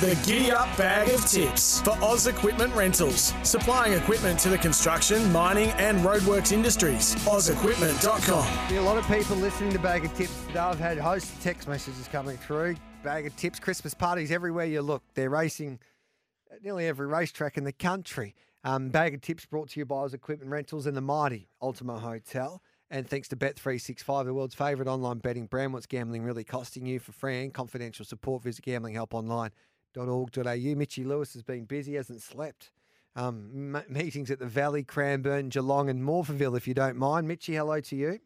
The Giddy Up Bag of Tips for Oz Equipment Rentals, supplying equipment to the construction, mining, and roadworks industries. OzEquipment.com. A lot of people listening to Bag of Tips today. I've had host text messages coming through. Bag of Tips, Christmas parties everywhere you look. They're racing at nearly every racetrack in the country. Um, Bag of Tips brought to you by Oz Equipment Rentals and the mighty Ultima Hotel. And thanks to Bet365, the world's favourite online betting brand. What's gambling really costing you? For free and confidential support, visit Gambling Help Online au. Mitchy Lewis has been busy, hasn't slept. Um, m- meetings at the Valley, Cranbourne, Geelong, and Morphettville, if you don't mind. Mitchy, hello to you.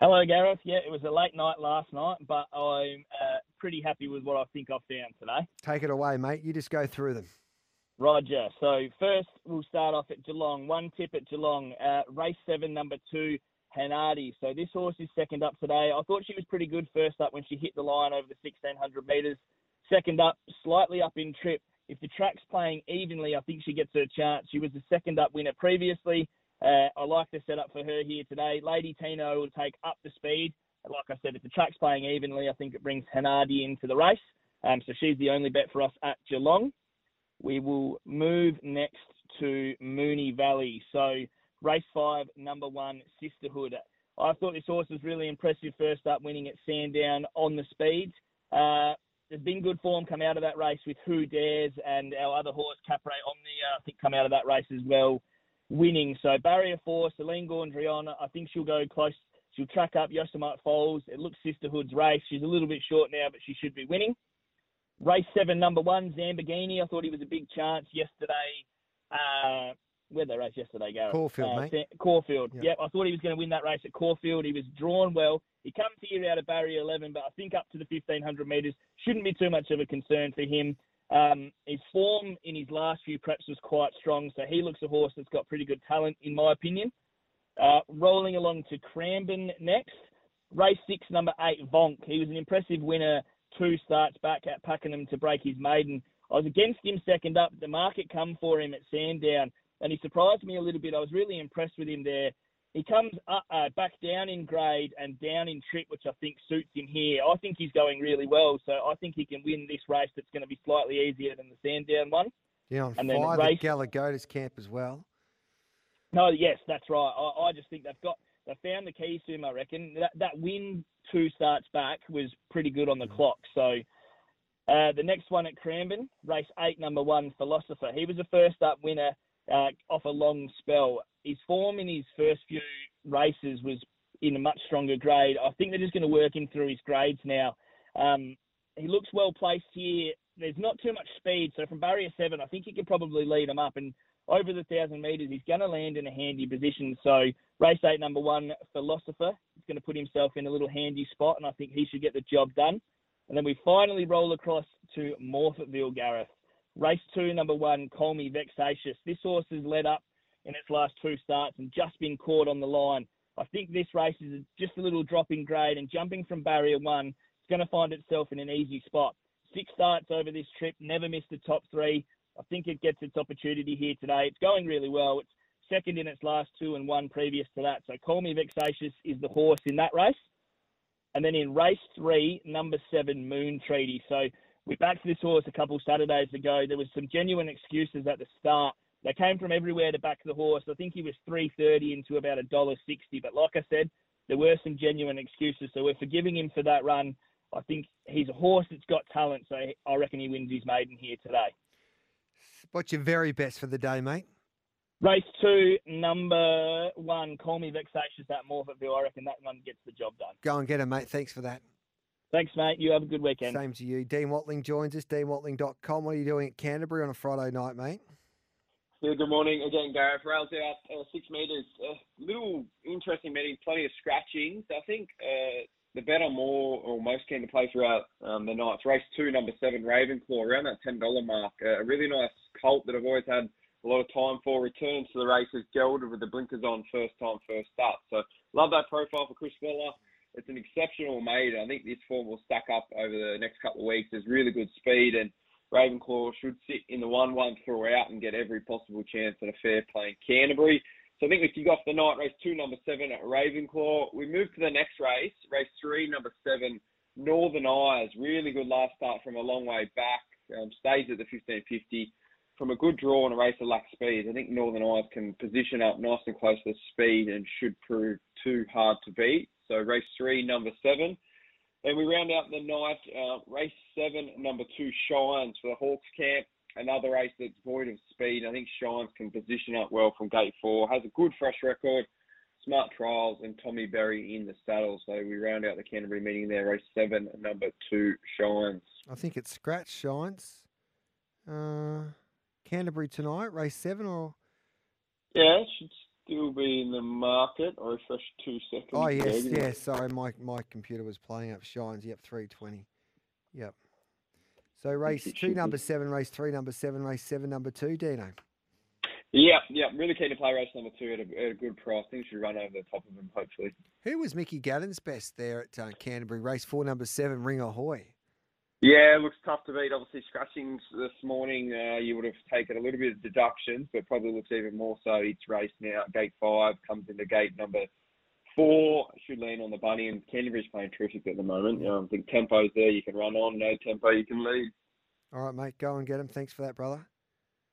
Hello, Gareth. Yeah, it was a late night last night, but I'm uh, pretty happy with what I think I've found today. Take it away, mate. You just go through them. Roger. So first, we'll start off at Geelong. One tip at Geelong. Uh, race seven, number two, Hanardi. So this horse is second up today. I thought she was pretty good first up when she hit the line over the 1600 metres. Second up, slightly up in trip. If the track's playing evenly, I think she gets her chance. She was the second up winner previously. Uh, I like the setup for her here today. Lady Tino will take up the speed. Like I said, if the track's playing evenly, I think it brings Hanardi into the race. Um, so she's the only bet for us at Geelong. We will move next to Moonee Valley. So race five, number one, Sisterhood. I thought this horse was really impressive first up, winning at Sandown on the speeds. Uh, there's been good form come out of that race with Who Dares and our other horse Capre Omnia, I think, come out of that race as well, winning. So barrier four, Celine Gondrion, I think she'll go close. She'll track up Yosemite Falls. It looks Sisterhood's race. She's a little bit short now, but she should be winning. Race seven, number one, Zambagini. I thought he was a big chance yesterday. Uh, where they race yesterday, Gareth? Caulfield, uh, mate. Caulfield. Yep. Yep. I thought he was going to win that race at Caulfield. He was drawn well. He comes here out of barrier 11, but I think up to the 1500 metres shouldn't be too much of a concern for him. Um, his form in his last few preps was quite strong, so he looks a horse that's got pretty good talent, in my opinion. Uh, rolling along to Cranbourne next. Race six, number eight, Vonk. He was an impressive winner two starts back at Pakenham to break his maiden. I was against him second up. The market come for him at Sandown, and he surprised me a little bit. I was really impressed with him there. He comes up, uh, back down in grade and down in trip, which I think suits him here. I think he's going really well, so I think he can win this race that's going to be slightly easier than the Sandown one. Yeah, on And then five race- at Gelagotis camp as well. No, yes, that's right. I, I just think they've got they found the keys to him. I reckon that that win two starts back was pretty good on the clock. So uh, the next one at Cranbourne, race eight, number one, Philosopher. He was a first up winner uh, off a long spell. His form in his first few races was in a much stronger grade. I think they're just going to work him through his grades now. Um, he looks well placed here. There's not too much speed, so from barrier seven, I think he could probably lead him up. And over the thousand metres, he's going to land in a handy position. So race eight, number one, Philosopher, is going to put himself in a little handy spot, and I think he should get the job done. And then we finally roll across to Morphettville, Gareth. Race two, number one, Call Me Vexatious. This horse has led up in its last two starts and just been caught on the line. I think this race is just a little drop in grade and jumping from barrier one, it's going to find itself in an easy spot. Six starts over this trip, never missed the top three. I think it gets its opportunity here today. It's going really well. It's second in its last two and one previous to that. So Call Me Vexatious is the horse in that race. And then in race three, number seven, Moon Treaty. So we backed this horse a couple Saturdays ago. There was some genuine excuses at the start. They came from everywhere to back the horse. I think he was three thirty into about a dollar sixty. But like I said, there were some genuine excuses. So we're forgiving him for that run. I think he's a horse that's got talent, so I reckon he wins his maiden here today. What's your very best for the day, mate? Race two, number one, Call Me Vexatious at Morphettville. I reckon that one gets the job done. Go and get him, mate. Thanks for that. Thanks, mate. You have a good weekend. Same to you. Dean Watling joins us, deanwatling.com. What are you doing at Canterbury on a Friday night, mate? Yeah, good morning again, Gareth. Rails out uh, six metres. A uh, little interesting meeting, plenty of scratchings. I think uh, the bet I'm more or most keen to play throughout um, the night. Race two, number seven, Ravenclaw, around that $10 mark. Uh, a really nice colt that I've always had a lot of time for. Returns to the races, gelded with the blinkers on, first time, first start. So love that profile for Chris Waller. It's an exceptional maiden. I think this form will stack up over the next couple of weeks. There's really good speed, and Ravenclaw should sit in the one-one throughout and get every possible chance at a fair play in Canterbury. So I think we kick off the night race two, number seven at Ravenclaw. We move to the next race, race three, number seven, Northern Eyes. Really good last start from a long way back. Um, stays at the 1550 from a good draw and a race of lack speed, I think Northern Eyes can position up nice and close to the speed and should prove too hard to beat. So race three, number seven. And we round out the night, uh, race seven, number two, Shines for the Hawkes camp. Another race that's void of speed. I think Shines can position up well from gate four. Has a good fresh record, smart trials, and Tommy Berry in the saddle. So we round out the Canterbury meeting there. Race seven, number two, Shines. I think it's scratch Shines. Uh... Canterbury tonight, race seven, or? Yeah, it should still be in the market. I refresh two seconds. Oh yes, yes. Sorry, my my computer was playing up. Shines. Yep, three twenty. Yep. So race two, number seven. Race three, number seven. Race seven, number two. Dino. Yeah, yeah. Really keen to play race number two at a, at a good price. I think should run over the top of them, hopefully. Who was Mickey Gannon's best there at uh, Canterbury? Race four, number seven, Ring Ahoy. Yeah, it looks tough to beat. Obviously, scratchings this morning, uh, you would have taken a little bit of deductions, but probably looks even more so each race now. Gate five comes into gate number four. Should lean on the bunny, and Canterbury's playing terrific at the moment. You know, I think tempo's there. You can run on. No tempo, you can lead. All right, mate. Go and get him. Thanks for that, brother.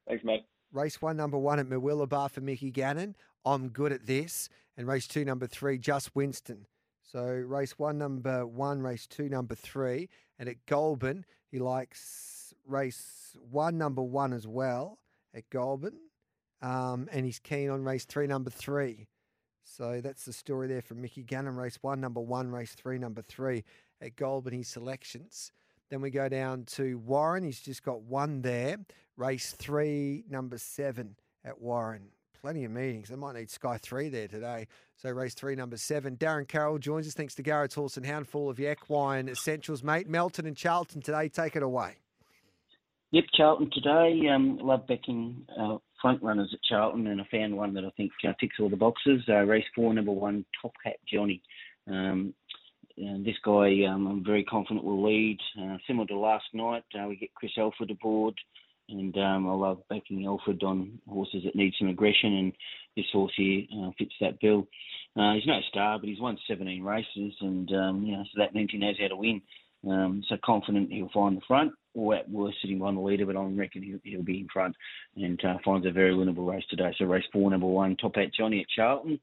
Thanks, mate. Race one, number one at Bar for Mickey Gannon. I'm good at this. And race two, number three, Just Winston. So race one, number one, race two, number three. And at Goulburn, he likes race one, number one as well at Goulburn. Um, and he's keen on race three, number three. So that's the story there from Mickey Gannon. Race one, number one, race three, number three at Goulburn, his selections. Then we go down to Warren. He's just got one there. Race three, number seven at Warren plenty of meetings. They might need Sky 3 there today. So race three, number seven. Darren Carroll joins us. Thanks to Garrards Horse and Hound, full of your equine essentials, mate. Melton and Charlton today. Take it away. Yep, Charlton today. Um, love backing uh, front runners at Charlton, and I found one that I think uh, ticks all the boxes. Uh, race four, number one, Top Hat Johnny. Um, this guy, um, I'm very confident will lead. Uh, similar to last night, uh, we get Chris Alford aboard and um, I love backing Alford on horses that need some aggression, and this horse here uh, fits that bill. Uh, he's no star, but he's won 17 races, and um, you know, so that means he knows how to win. Um, so confident he'll find the front, or at worst sitting behind the leader, but I reckon he'll, he'll be in front and uh, finds a very winnable race today. So race four, number one, Top Hat Johnny at Charlton,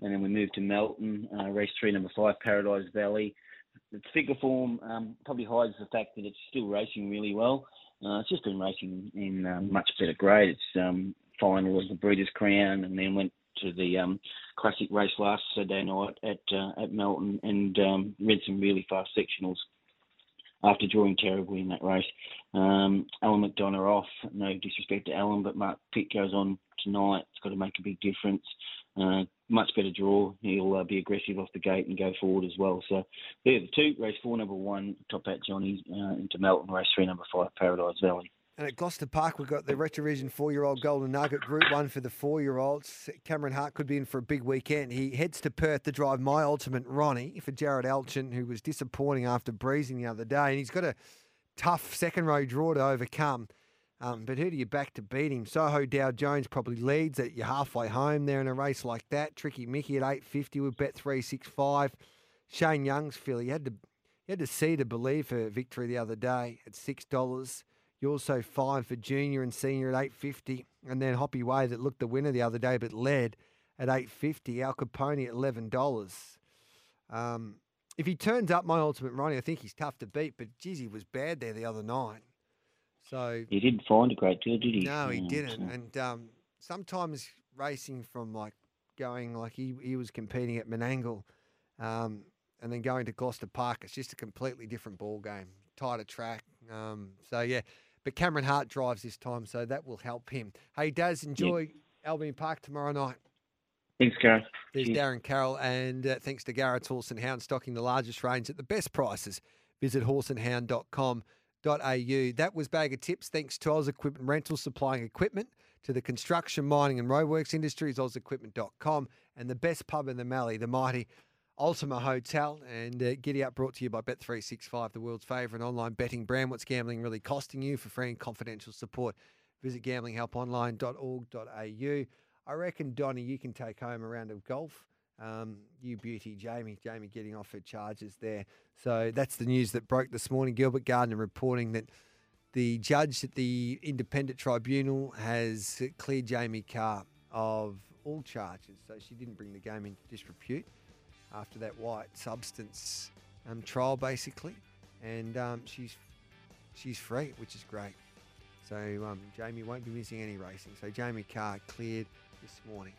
and then we move to Melton, uh, race three, number five, Paradise Valley. The figure form um, probably hides the fact that it's still racing really well. Uh, it's just been racing in um, much better grade. It's um, final of the Breeders' Crown, and then went to the um, classic race last Saturday night at uh, at Melton, and um, ran some really fast sectionals after drawing terribly in that race. Um, Alan McDonough off. No disrespect to Alan, but Mark Pitt goes on tonight. It's got to make a big difference. Uh, much better draw. He'll uh, be aggressive off the gate and go forward as well. So there the two. Race four, number one, Top Hat Johnny uh, into Melton. Race three, number five, Paradise Valley. And at Gloucester Park, we've got the Retravision four-year-old Golden Nugget Group One for the four-year-olds. Cameron Hart could be in for a big weekend. He heads to Perth to drive My Ultimate Ronnie for Jared Alchin, who was disappointing after breezing the other day, and he's got a tough second row draw to overcome. Um, but who do you back to beat him? Soho Dow Jones probably leads at you're halfway home there in a race like that. Tricky Mickey at eight fifty with bet three six five. Shane Young's filly you had to you had to see to believe her victory the other day at six dollars. You also five for junior and senior at eight fifty, and then Hoppy Way that looked the winner the other day but led at eight fifty. Al Capone at eleven dollars. Um, if he turns up my ultimate Ronnie, I think he's tough to beat. But geez, he was bad there the other night. So He didn't find a great deal, did he? no, he Mm, didn't. so- And um, sometimes racing from like going like he he was competing at Menangle, um, and then going to Gloucester Park, it's just a completely different ball game, tighter track. Um, so yeah, but Cameron Hart drives this time, so that will help him. Hey, Daz, enjoy Albion Park tomorrow night. Thanks, Gareth. There's. Darren Carroll, and uh, thanks to Garrards Horse and Hound stocking the largest range at the best prices. Visit horseandhound.com.au. That was Bag of Tips. Thanks to Oz Equipment Rental supplying equipment to the construction, mining, and roadworks industries. OzEquipment.com and the best pub in the Mallee, the mighty Ultima Hotel. And uh, Giddy Up brought to you by Bet365, the world's favourite online betting brand. What's gambling really costing you? For free and confidential support, visit gamblinghelponline.org.au. I reckon, Donny, you can take home a round of golf. Um, you beauty, Jamie. Jamie getting off her charges there. So that's the news that broke this morning. Gilbert Gardner reporting that the judge at the independent tribunal has cleared Jamie Kah of all charges. So she didn't bring the game into disrepute after that white substance um, trial, basically, and um, she's she's free, which is great. So um, Jamie won't be missing any racing. So Jamie Kah cleared this morning.